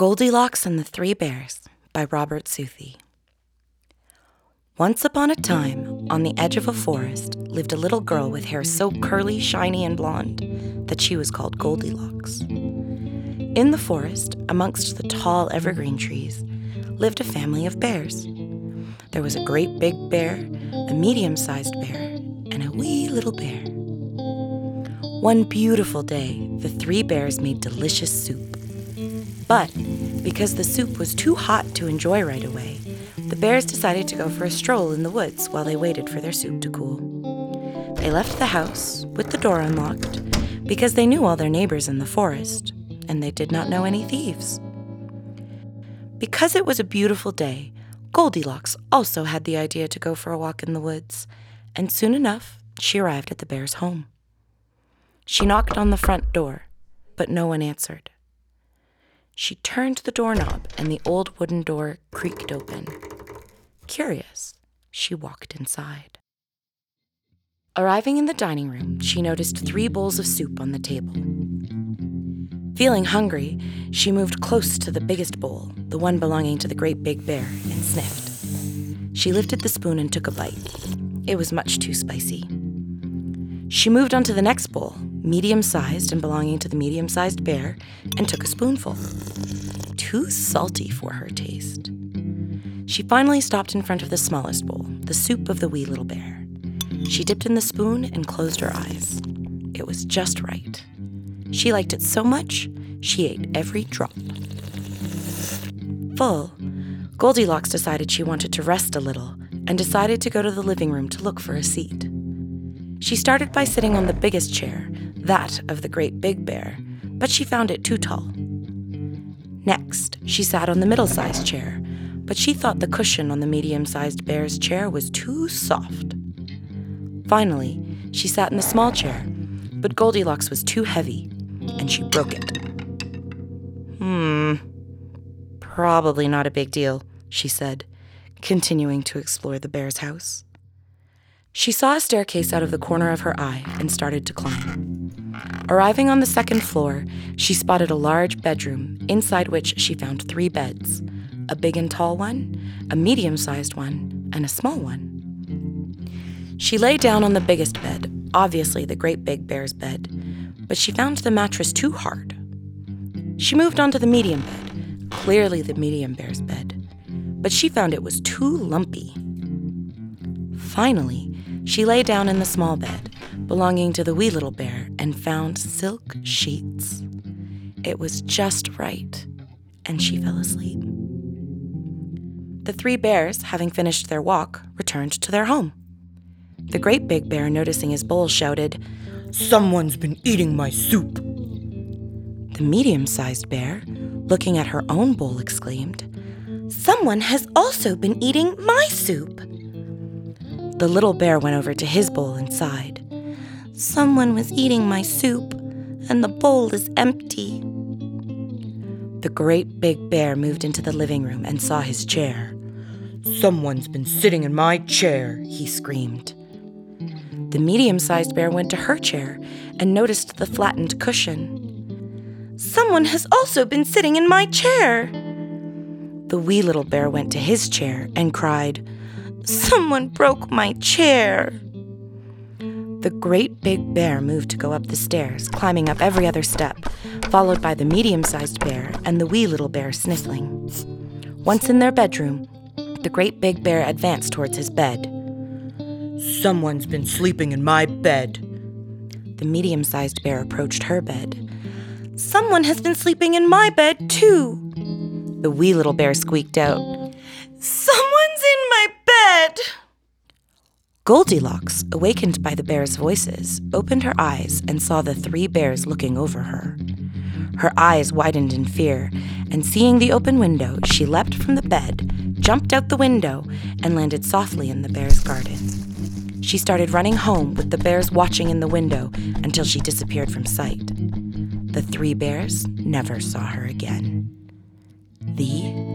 Goldilocks and the Three Bears by Robert Southey. Once upon a time, on the edge of a forest, lived a little girl with hair so curly, shiny, and blonde that she was called Goldilocks. In the forest, amongst the tall evergreen trees, lived a family of bears. There was a great big bear, a medium sized bear, and a wee little bear. One beautiful day, the three bears made delicious soup. But because the soup was too hot to enjoy right away, the bears decided to go for a stroll in the woods while they waited for their soup to cool. They left the house with the door unlocked because they knew all their neighbors in the forest and they did not know any thieves. Because it was a beautiful day, Goldilocks also had the idea to go for a walk in the woods, and soon enough she arrived at the bear's home. She knocked on the front door, but no one answered. She turned the doorknob, and the old wooden door creaked open. Curious, she walked inside. Arriving in the dining room, she noticed three bowls of soup on the table. Feeling hungry, she moved close to the biggest bowl, the one belonging to the great big bear, and sniffed. She lifted the spoon and took a bite. It was much too spicy. She moved on to the next bowl, medium sized and belonging to the medium sized bear, and took a spoonful. Too salty for her taste. She finally stopped in front of the smallest bowl, the soup of the wee little bear. She dipped in the spoon and closed her eyes. It was just right. She liked it so much, she ate every drop. Full, Goldilocks decided she wanted to rest a little and decided to go to the living room to look for a seat. She started by sitting on the biggest chair, that of the great big bear, but she found it too tall. Next, she sat on the middle sized chair, but she thought the cushion on the medium sized bear's chair was too soft. Finally, she sat in the small chair, but Goldilocks was too heavy, and she broke it. Hmm, probably not a big deal, she said, continuing to explore the bear's house. She saw a staircase out of the corner of her eye and started to climb. Arriving on the second floor, she spotted a large bedroom, inside which she found three beds a big and tall one, a medium sized one, and a small one. She lay down on the biggest bed, obviously the great big bear's bed, but she found the mattress too hard. She moved on to the medium bed, clearly the medium bear's bed, but she found it was too lumpy. Finally, she lay down in the small bed, belonging to the wee little bear, and found silk sheets. It was just right, and she fell asleep. The three bears, having finished their walk, returned to their home. The great big bear, noticing his bowl, shouted, Someone's been eating my soup. The medium sized bear, looking at her own bowl, exclaimed, Someone has also been eating my soup. The little bear went over to his bowl and sighed. Someone was eating my soup, and the bowl is empty. The great big bear moved into the living room and saw his chair. Someone's been sitting in my chair, he screamed. The medium sized bear went to her chair and noticed the flattened cushion. Someone has also been sitting in my chair. The wee little bear went to his chair and cried, Someone broke my chair. The great big bear moved to go up the stairs, climbing up every other step, followed by the medium sized bear and the wee little bear sniffling. Once in their bedroom, the great big bear advanced towards his bed. Someone's been sleeping in my bed. The medium sized bear approached her bed. Someone has been sleeping in my bed, too. The wee little bear squeaked out. Someone's in my bed. Goldilocks, awakened by the bears' voices, opened her eyes and saw the three bears looking over her. Her eyes widened in fear, and seeing the open window, she leapt from the bed, jumped out the window, and landed softly in the bear's garden. She started running home with the bears watching in the window until she disappeared from sight. The three bears never saw her again. The